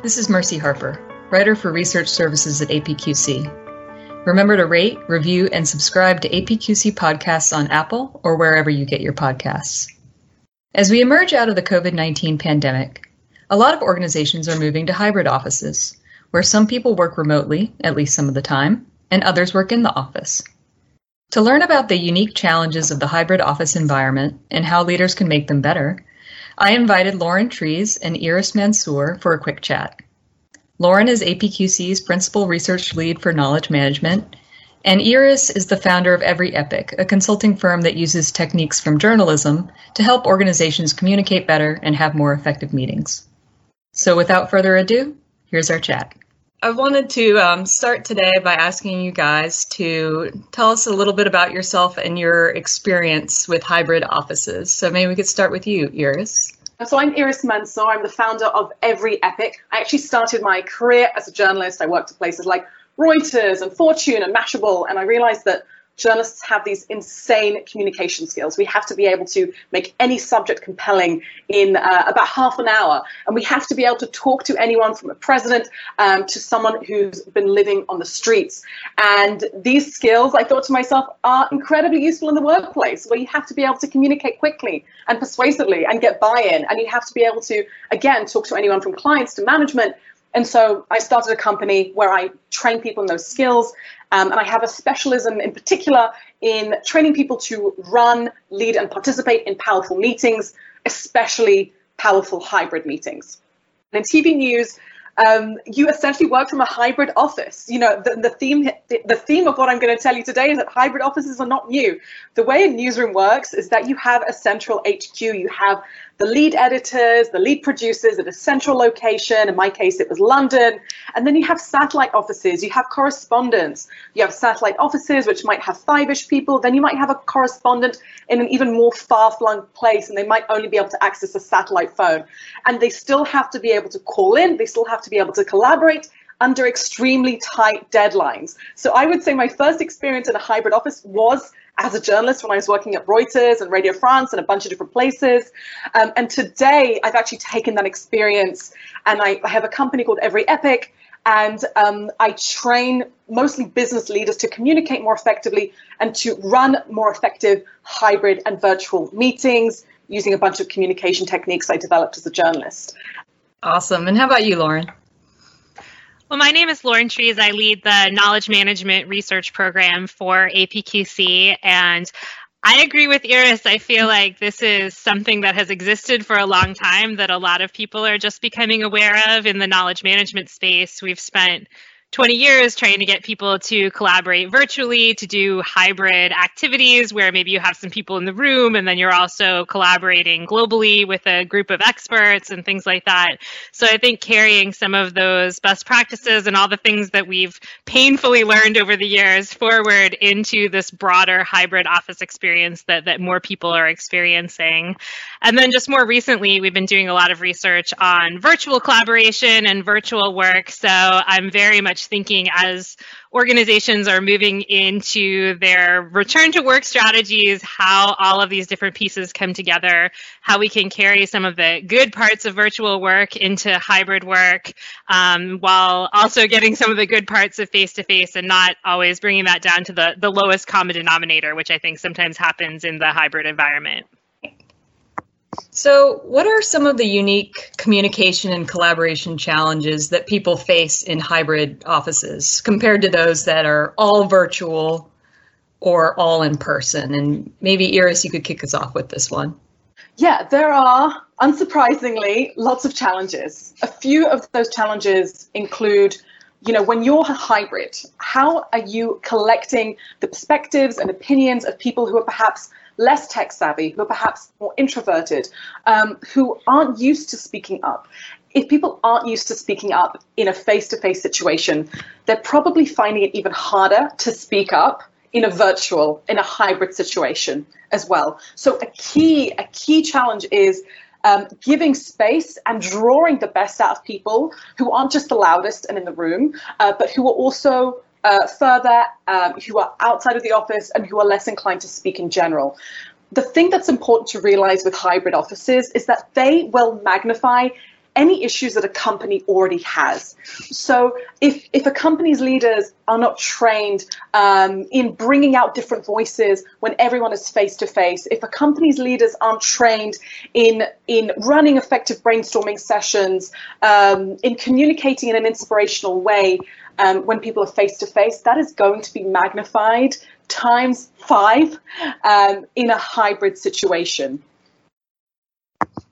This is Mercy Harper, writer for research services at APQC. Remember to rate, review, and subscribe to APQC podcasts on Apple or wherever you get your podcasts. As we emerge out of the COVID 19 pandemic, a lot of organizations are moving to hybrid offices, where some people work remotely, at least some of the time, and others work in the office. To learn about the unique challenges of the hybrid office environment and how leaders can make them better, I invited Lauren Trees and Iris Mansour for a quick chat. Lauren is APQC's principal research lead for knowledge management, and Iris is the founder of Every Epic, a consulting firm that uses techniques from journalism to help organizations communicate better and have more effective meetings. So without further ado, here's our chat. I wanted to um, start today by asking you guys to tell us a little bit about yourself and your experience with hybrid offices. So maybe we could start with you, Iris. So I'm Iris Mansour. I'm the founder of Every Epic. I actually started my career as a journalist. I worked at places like Reuters and Fortune and Mashable, and I realized that journalists have these insane communication skills. We have to be able to make any subject compelling in uh, about half an hour. And we have to be able to talk to anyone from a president um, to someone who's been living on the streets. And these skills, I thought to myself, are incredibly useful in the workplace where you have to be able to communicate quickly and persuasively and get buy in. And you have to be able to, again, talk to anyone from clients to management and so I started a company where I train people in those skills. Um, and I have a specialism in particular in training people to run, lead, and participate in powerful meetings, especially powerful hybrid meetings. And in TV news, um, you essentially work from a hybrid office. You know, the, the theme the theme of what I'm going to tell you today is that hybrid offices are not new. The way a newsroom works is that you have a central HQ. You have the lead editors, the lead producers at a central location. In my case, it was London. And then you have satellite offices, you have correspondents, you have satellite offices, which might have five ish people. Then you might have a correspondent in an even more far flung place, and they might only be able to access a satellite phone. And they still have to be able to call in, they still have to be able to collaborate under extremely tight deadlines. So I would say my first experience in a hybrid office was as a journalist when I was working at Reuters and Radio France and a bunch of different places. Um, and today I've actually taken that experience and I, I have a company called Every Epic and um, I train mostly business leaders to communicate more effectively and to run more effective hybrid and virtual meetings using a bunch of communication techniques I developed as a journalist. Awesome. And how about you, Lauren? Well, my name is Lauren Trees. I lead the knowledge management research program for APQC. And I agree with Iris. I feel like this is something that has existed for a long time that a lot of people are just becoming aware of in the knowledge management space. We've spent 20 years trying to get people to collaborate virtually, to do hybrid activities where maybe you have some people in the room and then you're also collaborating globally with a group of experts and things like that. So I think carrying some of those best practices and all the things that we've painfully learned over the years forward into this broader hybrid office experience that, that more people are experiencing. And then just more recently, we've been doing a lot of research on virtual collaboration and virtual work. So I'm very much thinking as organizations are moving into their return to work strategies, how all of these different pieces come together, how we can carry some of the good parts of virtual work into hybrid work, um, while also getting some of the good parts of face to face and not always bringing that down to the, the lowest common denominator, which I think sometimes happens in the hybrid environment. So, what are some of the unique communication and collaboration challenges that people face in hybrid offices compared to those that are all virtual or all in person? And maybe, Iris, you could kick us off with this one. Yeah, there are, unsurprisingly, lots of challenges. A few of those challenges include you know, when you're hybrid, how are you collecting the perspectives and opinions of people who are perhaps less tech savvy, who are perhaps more introverted, um, who aren't used to speaking up. If people aren't used to speaking up in a face to face situation, they're probably finding it even harder to speak up in a virtual, in a hybrid situation as well. So a key, a key challenge is um, giving space and drawing the best out of people who aren't just the loudest and in the room, uh, but who are also uh, further, um, who are outside of the office and who are less inclined to speak in general. The thing that's important to realize with hybrid offices is that they will magnify any issues that a company already has. So if, if a company's leaders are not trained um, in bringing out different voices when everyone is face to face, if a company's leaders aren't trained in, in running effective brainstorming sessions, um, in communicating in an inspirational way, um, when people are face to face, that is going to be magnified times five um, in a hybrid situation.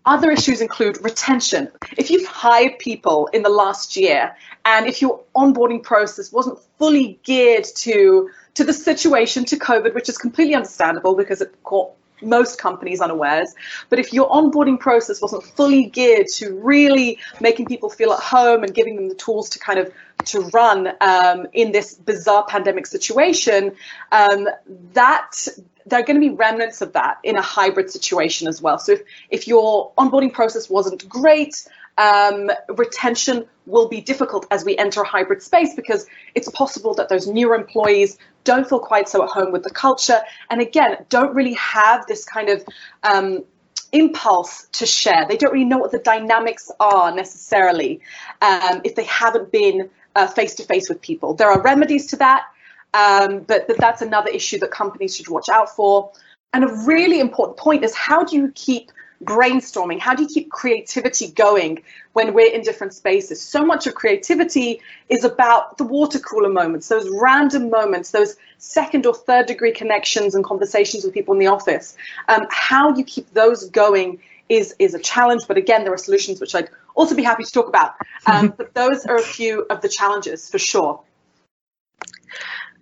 Other issues include retention. If you've hired people in the last year and if your onboarding process wasn't fully geared to, to the situation, to COVID, which is completely understandable because it caught most companies unawares. But if your onboarding process wasn't fully geared to really making people feel at home and giving them the tools to kind of to run um, in this bizarre pandemic situation, um, that there are going to be remnants of that in a hybrid situation as well. So if, if your onboarding process wasn't great, um, retention will be difficult as we enter hybrid space because it's possible that those newer employees don't feel quite so at home with the culture. And again don't really have this kind of um, impulse to share. They don't really know what the dynamics are necessarily um, if they haven't been face to face with people. There are remedies to that um, but, but that's another issue that companies should watch out for. And a really important point is how do you keep brainstorming? How do you keep creativity going when we're in different spaces? So much of creativity is about the water cooler moments, those random moments, those second or third degree connections and conversations with people in the office. Um, how you keep those going is is a challenge, but again, there are solutions which I'd also be happy to talk about. Um, but those are a few of the challenges for sure.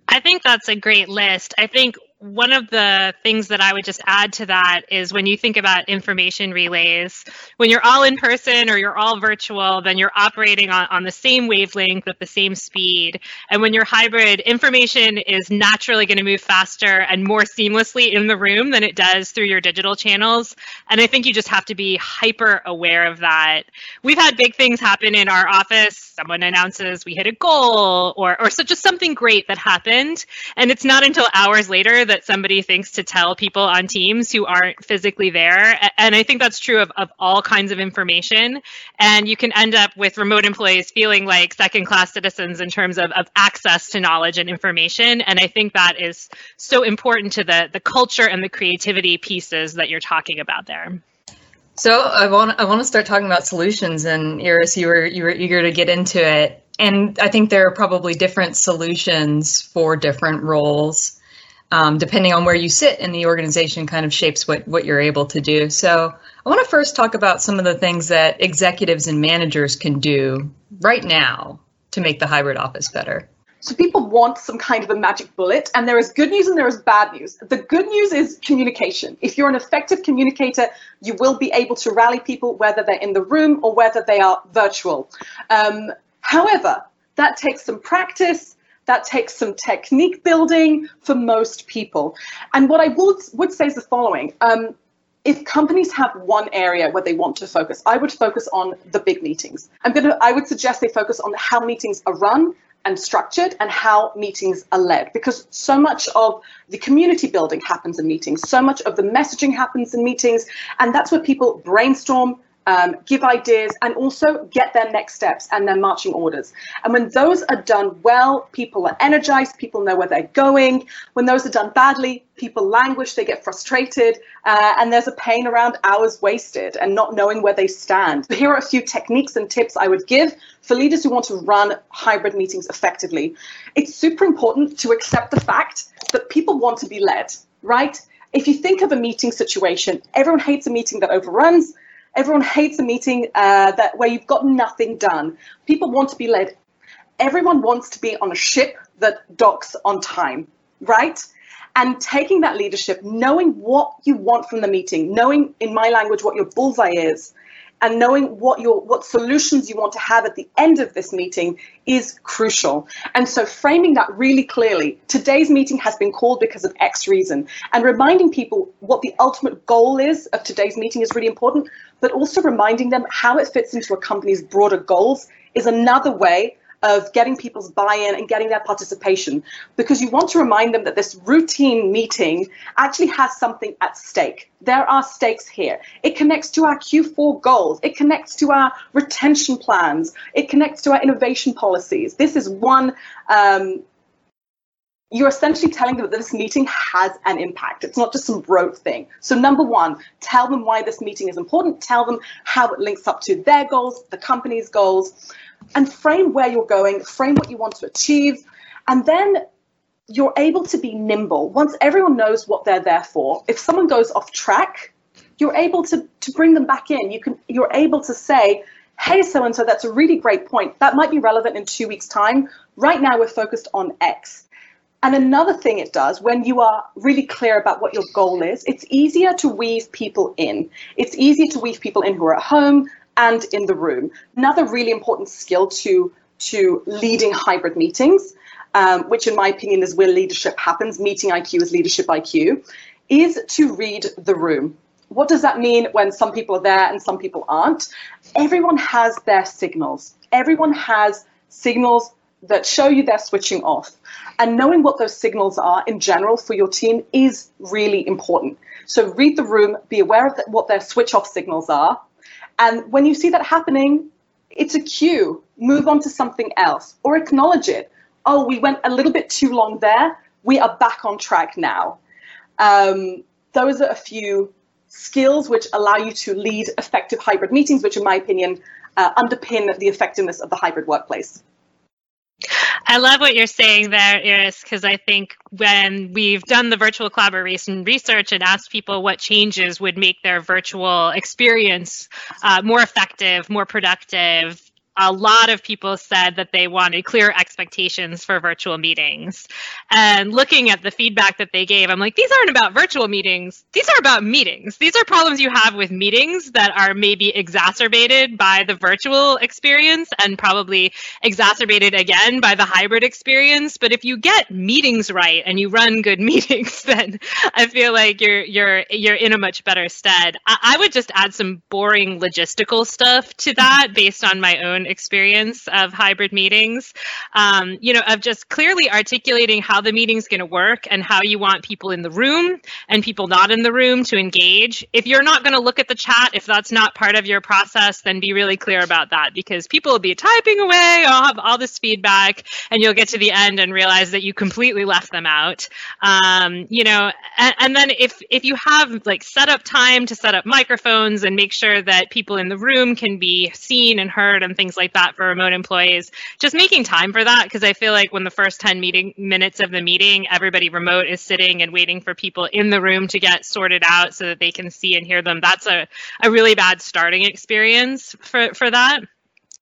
I think that's a great list. I think one of the things that I would just add to that is when you think about information relays, when you're all in person or you're all virtual, then you're operating on, on the same wavelength at the same speed. And when you're hybrid, information is naturally going to move faster and more seamlessly in the room than it does through your digital channels. And I think you just have to be hyper aware of that. We've had big things happen in our office. Someone announces we hit a goal or, or so just something great that happened. And it's not until hours later that somebody thinks to tell people on teams who aren't physically there. And I think that's true of, of all kinds of information. And you can end up with remote employees feeling like second class citizens in terms of, of access to knowledge and information. And I think that is so important to the, the culture and the creativity pieces that you're talking about there. So I want I want to start talking about solutions, and Iris, you were you were eager to get into it, and I think there are probably different solutions for different roles um, depending on where you sit in the organization kind of shapes what, what you're able to do. So I want to first talk about some of the things that executives and managers can do right now to make the hybrid office better. So people want some kind of a magic bullet, and there is good news and there is bad news. The good news is communication. If you're an effective communicator, you will be able to rally people whether they're in the room or whether they are virtual. Um, however, that takes some practice that takes some technique building for most people. And what I would, would say is the following. Um, if companies have one area where they want to focus, I would focus on the big meetings. I'm gonna, I would suggest they focus on how meetings are run and structured and how meetings are led because so much of the community building happens in meetings so much of the messaging happens in meetings and that's where people brainstorm um, give ideas, and also get their next steps and their marching orders. And when those are done well, people are energized, people know where they're going. When those are done badly, people languish, they get frustrated, uh, and there's a pain around hours wasted and not knowing where they stand. Here are a few techniques and tips I would give for leaders who want to run hybrid meetings effectively. It's super important to accept the fact that people want to be led, right? If you think of a meeting situation, everyone hates a meeting that overruns Everyone hates a meeting uh, that where you've got nothing done. People want to be led. Everyone wants to be on a ship that docks on time, right? And taking that leadership, knowing what you want from the meeting, knowing in my language what your bullseye is, and knowing what your what solutions you want to have at the end of this meeting is crucial. And so framing that really clearly, today's meeting has been called because of X reason, and reminding people what the ultimate goal is of today's meeting is really important, but also reminding them how it fits into a company's broader goals is another way of getting people's buy-in and getting their participation because you want to remind them that this routine meeting actually has something at stake. There are stakes here. It connects to our Q4 goals. It connects to our retention plans. It connects to our innovation policies. This is one um, you're essentially telling them that this meeting has an impact. It's not just some rote thing. So, number one, tell them why this meeting is important, tell them how it links up to their goals, the company's goals, and frame where you're going, frame what you want to achieve, and then you're able to be nimble. Once everyone knows what they're there for, if someone goes off track, you're able to, to bring them back in. You can you're able to say, hey, so and so, that's a really great point. That might be relevant in two weeks' time. Right now, we're focused on X. And another thing it does, when you are really clear about what your goal is, it's easier to weave people in. It's easier to weave people in who are at home and in the room. Another really important skill to, to leading hybrid meetings, um, which in my opinion is where leadership happens, meeting IQ is leadership IQ, is to read the room. What does that mean when some people are there and some people aren't? Everyone has their signals. Everyone has signals that show you they're switching off. And knowing what those signals are in general for your team is really important. So read the room, be aware of what their switch off signals are. And when you see that happening, it's a cue. Move on to something else or acknowledge it. Oh, we went a little bit too long there. We are back on track now. Um, those are a few skills which allow you to lead effective hybrid meetings, which, in my opinion, uh, underpin the effectiveness of the hybrid workplace. I love what you're saying there, Iris, because I think when we've done the virtual collaboration research and asked people what changes would make their virtual experience uh, more effective, more productive, a lot of people said that they wanted clear expectations for virtual meetings. And looking at the feedback that they gave, I'm like, these aren't about virtual meetings. These are about meetings. These are problems you have with meetings that are maybe exacerbated by the virtual experience and probably exacerbated again by the hybrid experience. But if you get meetings right and you run good meetings, then I feel like you're you're you're in a much better stead. I, I would just add some boring logistical stuff to that based on my own experience of hybrid meetings. Um, you know, of just clearly articulating how the meeting's going to work and how you want people in the room and people not in the room to engage. If you're not going to look at the chat, if that's not part of your process, then be really clear about that because people will be typing away, I'll have all this feedback, and you'll get to the end and realize that you completely left them out. Um, you know, and, and then if if you have like set up time to set up microphones and make sure that people in the room can be seen and heard and things things like that for remote employees. Just making time for that because I feel like when the first 10 meeting minutes of the meeting, everybody remote is sitting and waiting for people in the room to get sorted out so that they can see and hear them. That's a, a really bad starting experience for, for that.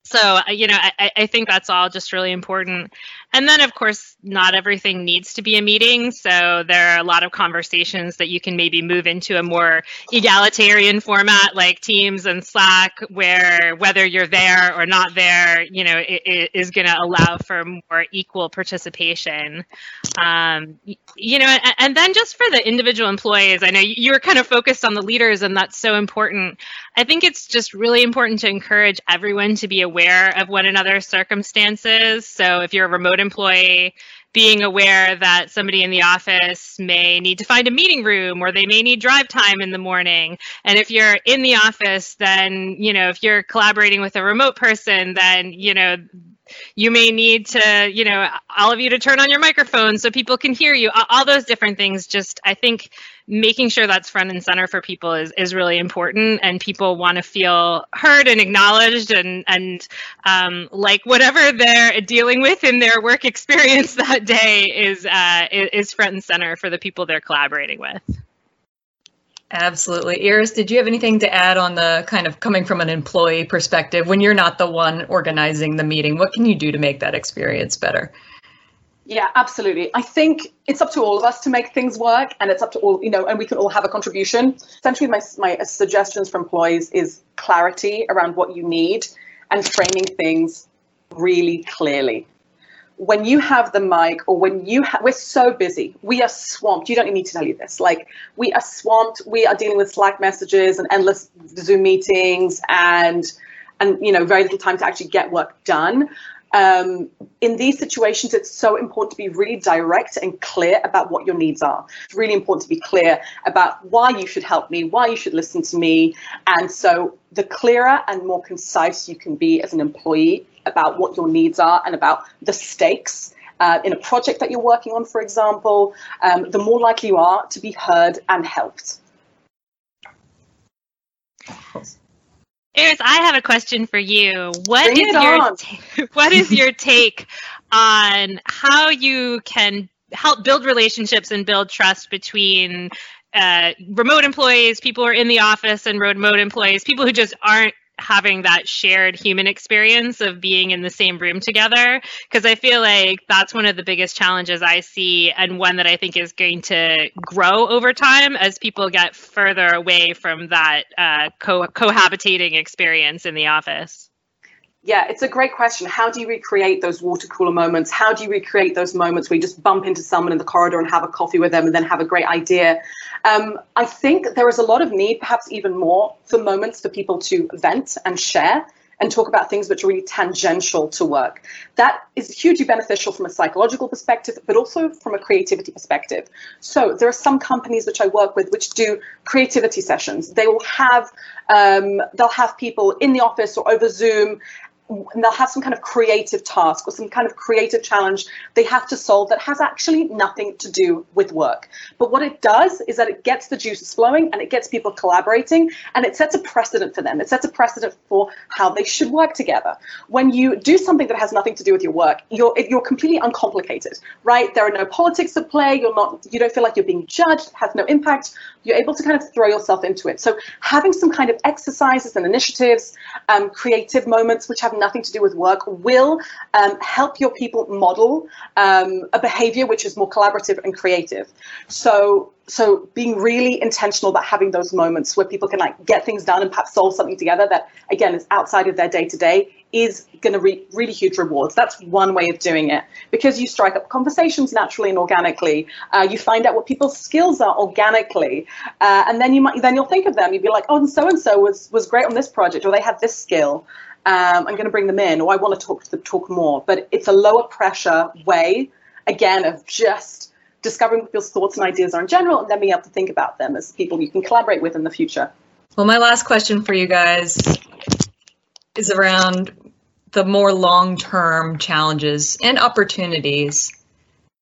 So, you know, I, I think that's all just really important. And then, of course, not everything needs to be a meeting. So there are a lot of conversations that you can maybe move into a more egalitarian format like Teams and Slack, where whether you're there or not there, you know, it, it is going to allow for more equal participation. Um, you know, and, and then just for the individual employees, I know you were kind of focused on the leaders, and that's so important. I think it's just really important to encourage everyone to be aware of one another's circumstances. So if you're a remote employee, being aware that somebody in the office may need to find a meeting room or they may need drive time in the morning. And if you're in the office, then, you know, if you're collaborating with a remote person, then, you know, you may need to, you know, all of you to turn on your microphone so people can hear you. All those different things. Just, I think making sure that's front and center for people is, is really important and people want to feel heard and acknowledged and, and um, like whatever they're dealing with in their work experience that day is, uh, is front and center for the people they're collaborating with. Absolutely. Iris, did you have anything to add on the kind of coming from an employee perspective when you're not the one organizing the meeting? What can you do to make that experience better? Yeah, absolutely. I think it's up to all of us to make things work, and it's up to all, you know, and we can all have a contribution. Essentially, my, my suggestions for employees is clarity around what you need and framing things really clearly. When you have the mic, or when you ha- we're so busy, we are swamped. You don't need to tell you this. Like, we are swamped. We are dealing with Slack messages and endless Zoom meetings, and and you know, very little time to actually get work done um, in these situations, it's so important to be really direct and clear about what your needs are. It's really important to be clear about why you should help me, why you should listen to me. And so, the clearer and more concise you can be as an employee about what your needs are and about the stakes uh, in a project that you're working on, for example, um, the more likely you are to be heard and helped. Iris, I have a question for you. What Bring is your t- what is your take on how you can help build relationships and build trust between uh, remote employees, people who are in the office, and remote employees, people who just aren't having that shared human experience of being in the same room together because i feel like that's one of the biggest challenges i see and one that i think is going to grow over time as people get further away from that uh, co- cohabitating experience in the office yeah, it's a great question. How do you recreate those water cooler moments? How do you recreate those moments where you just bump into someone in the corridor and have a coffee with them and then have a great idea? Um, I think there is a lot of need, perhaps even more, for moments for people to vent and share and talk about things which are really tangential to work. That is hugely beneficial from a psychological perspective, but also from a creativity perspective. So there are some companies which I work with which do creativity sessions. They will have um, they'll have people in the office or over Zoom and they'll have some kind of creative task or some kind of creative challenge they have to solve that has actually nothing to do with work. But what it does is that it gets the juices flowing and it gets people collaborating and it sets a precedent for them. It sets a precedent for how they should work together. When you do something that has nothing to do with your work, you're you're completely uncomplicated, right? There are no politics at play. You're not you don't feel like you're being judged. It has no impact. You're able to kind of throw yourself into it. So having some kind of exercises and initiatives, um, creative moments which have nothing to do with work will um, help your people model um, a behavior which is more collaborative and creative. So, so being really intentional about having those moments where people can like get things done and perhaps solve something together that again is outside of their day to day is going to reap really huge rewards. That's one way of doing it because you strike up conversations naturally and organically. Uh, you find out what people's skills are organically, uh, and then you might then you'll think of them. You'd be like, oh, and so and so was was great on this project, or they had this skill. Um, I'm going to bring them in, or I want to talk to them, talk more. But it's a lower pressure way, again, of just discovering what people's thoughts and ideas are in general, and then being able to think about them as people you can collaborate with in the future. Well, my last question for you guys is around the more long-term challenges and opportunities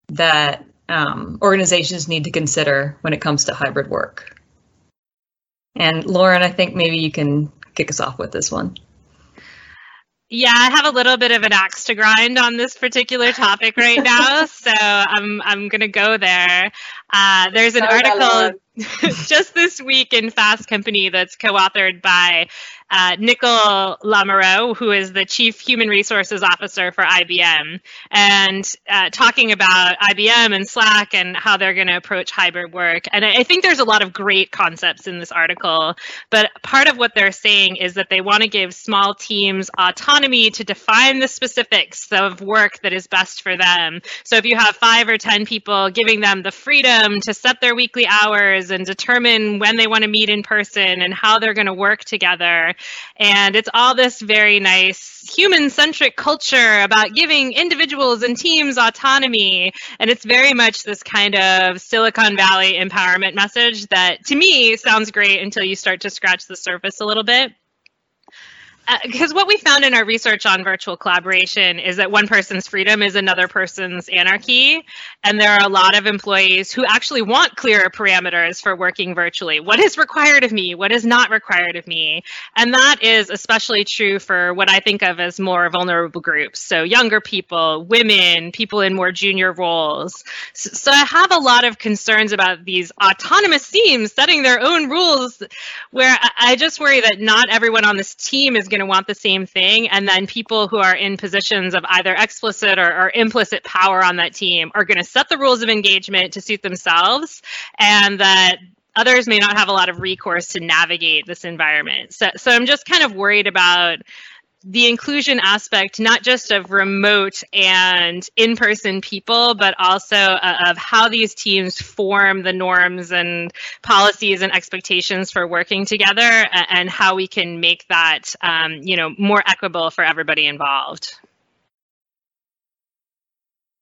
that um, organizations need to consider when it comes to hybrid work. And Lauren, I think maybe you can kick us off with this one. Yeah, I have a little bit of an axe to grind on this particular topic right now, so I'm I'm gonna go there. Uh, there's an article just this week in Fast Company that's co-authored by uh, Nicole Lamoureux, who is the Chief Human Resources Officer for IBM, and uh, talking about IBM and Slack and how they're going to approach hybrid work. And I, I think there's a lot of great concepts in this article, but part of what they're saying is that they want to give small teams autonomy to define the specifics of work that is best for them. So if you have five or 10 people, giving them the freedom to set their weekly hours and determine when they want to meet in person and how they're going to work together and it's all this very nice human centric culture about giving individuals and teams autonomy. And it's very much this kind of Silicon Valley empowerment message that to me sounds great until you start to scratch the surface a little bit because uh, what we found in our research on virtual collaboration is that one person's freedom is another person's anarchy. And there are a lot of employees who actually want clearer parameters for working virtually. What is required of me? What is not required of me? And that is especially true for what I think of as more vulnerable groups. So younger people, women, people in more junior roles. So I have a lot of concerns about these autonomous teams setting their own rules where I just worry that not everyone on this team is going to want the same thing. And then people who are in positions of either explicit or, or implicit power on that team are going to set the rules of engagement to suit themselves. And that others may not have a lot of recourse to navigate this environment. So, so I'm just kind of worried about the inclusion aspect, not just of remote and in person people, but also uh, of how these teams form the norms and policies and expectations for working together and how we can make that, um, you know, more equitable for everybody involved.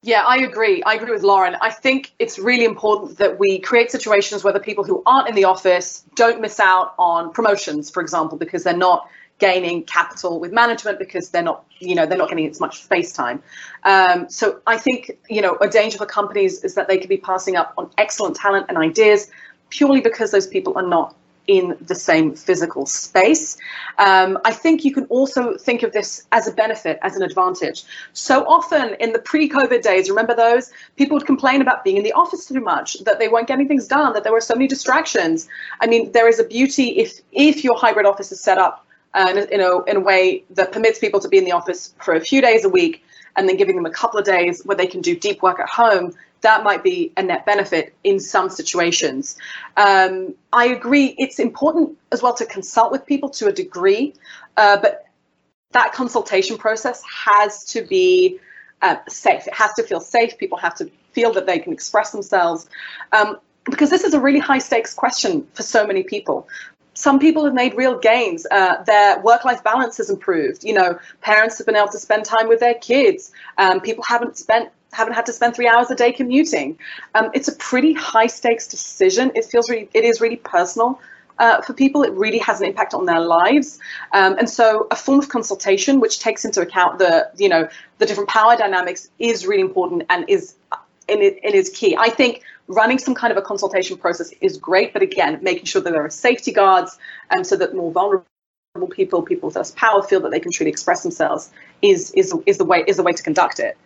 Yeah, I agree. I agree with Lauren. I think it's really important that we create situations where the people who aren't in the office don't miss out on promotions, for example, because they're not gaining capital with management because they're not, you know, they're not getting as much face time. Um, so I think, you know, a danger for companies is that they could be passing up on excellent talent and ideas purely because those people are not in the same physical space. Um, I think you can also think of this as a benefit, as an advantage. So often in the pre COVID days, remember those? People would complain about being in the office too much, that they weren't getting things done, that there were so many distractions. I mean, there is a beauty if, if your hybrid office is set up uh, in, a, in a way that permits people to be in the office for a few days a week and then giving them a couple of days where they can do deep work at home, that might be a net benefit in some situations. Um, I agree. It's important as well to consult with people to a degree, uh, but that consultation process has to be uh, safe. It has to feel safe. People have to feel that they can express themselves. Um, because this is a really high stakes question for so many people some people have made real gains. Uh, their work-life balance has improved. You know, parents have been able to spend time with their kids. Um, people haven't spent haven't had to spend three hours a day commuting. Um, it's a pretty high-stakes decision. It feels really, it is really personal. Uh, for people, it really has an impact on their lives, um, and so a form of consultation which takes into account the, you know, the different power dynamics is really important and is and it, it is key. I think running some kind of a consultation process is great, but again, making sure that there are safety guards and so that more vulnerable people, people with less power, feel that they can truly express themselves is is is the way is the way to conduct it.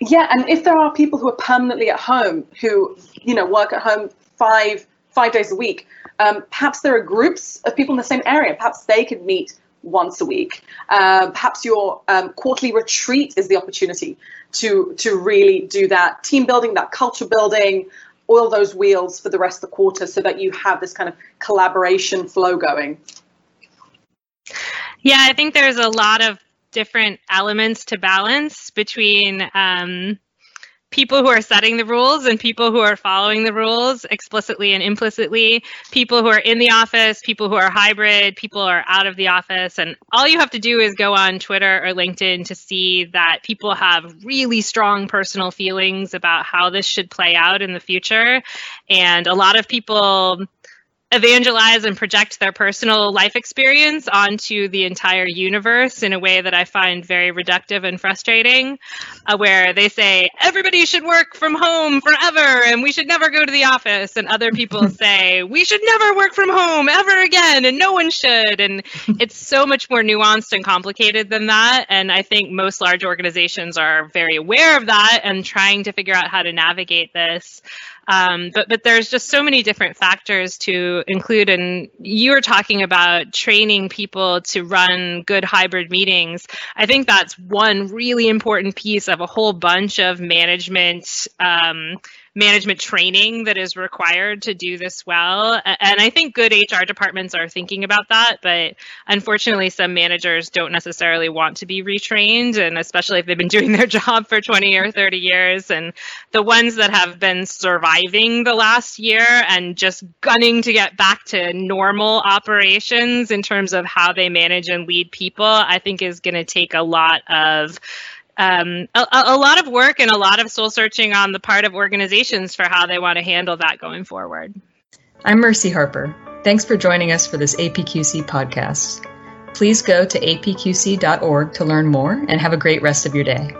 Yeah, and if there are people who are permanently at home who you know work at home five five days a week, um, perhaps there are groups of people in the same area. Perhaps they could meet once a week. Uh, perhaps your um, quarterly retreat is the opportunity to to really do that team building, that culture building, oil those wheels for the rest of the quarter, so that you have this kind of collaboration flow going. Yeah, I think there's a lot of different elements to balance between. Um, people who are setting the rules and people who are following the rules explicitly and implicitly, people who are in the office, people who are hybrid, people who are out of the office. And all you have to do is go on Twitter or LinkedIn to see that people have really strong personal feelings about how this should play out in the future. And a lot of people evangelize and project their personal life experience onto the entire universe in a way that I find very reductive and frustrating, uh, where they say everybody should work from home forever and we should never go to the office, and other people say we should never work from home ever again and no one should. And it's so much more nuanced and complicated than that. And I think most large organizations are very aware of that and trying to figure out how to navigate this. Um, but but there's just so many different factors to include, and you were talking about training people to run good hybrid meetings. I think that's one really important piece of a whole bunch of management. Um, management training that is required to do this well. And I think good HR departments are thinking about that, but unfortunately, some managers don't necessarily want to be retrained, and especially if they've been doing their job for 20 or 30 years. And the ones that have been surviving the last year and just gunning to get back to normal operations in terms of how they manage and lead people, I think is going to take a lot of um, a, a, lot of work and a lot of soul searching on the part of organizations for how they want to handle that going forward. I'm Mercy Harper. Thanks for joining us for this APQC podcast. Please go to apqc.org to learn more and have a great rest of your day.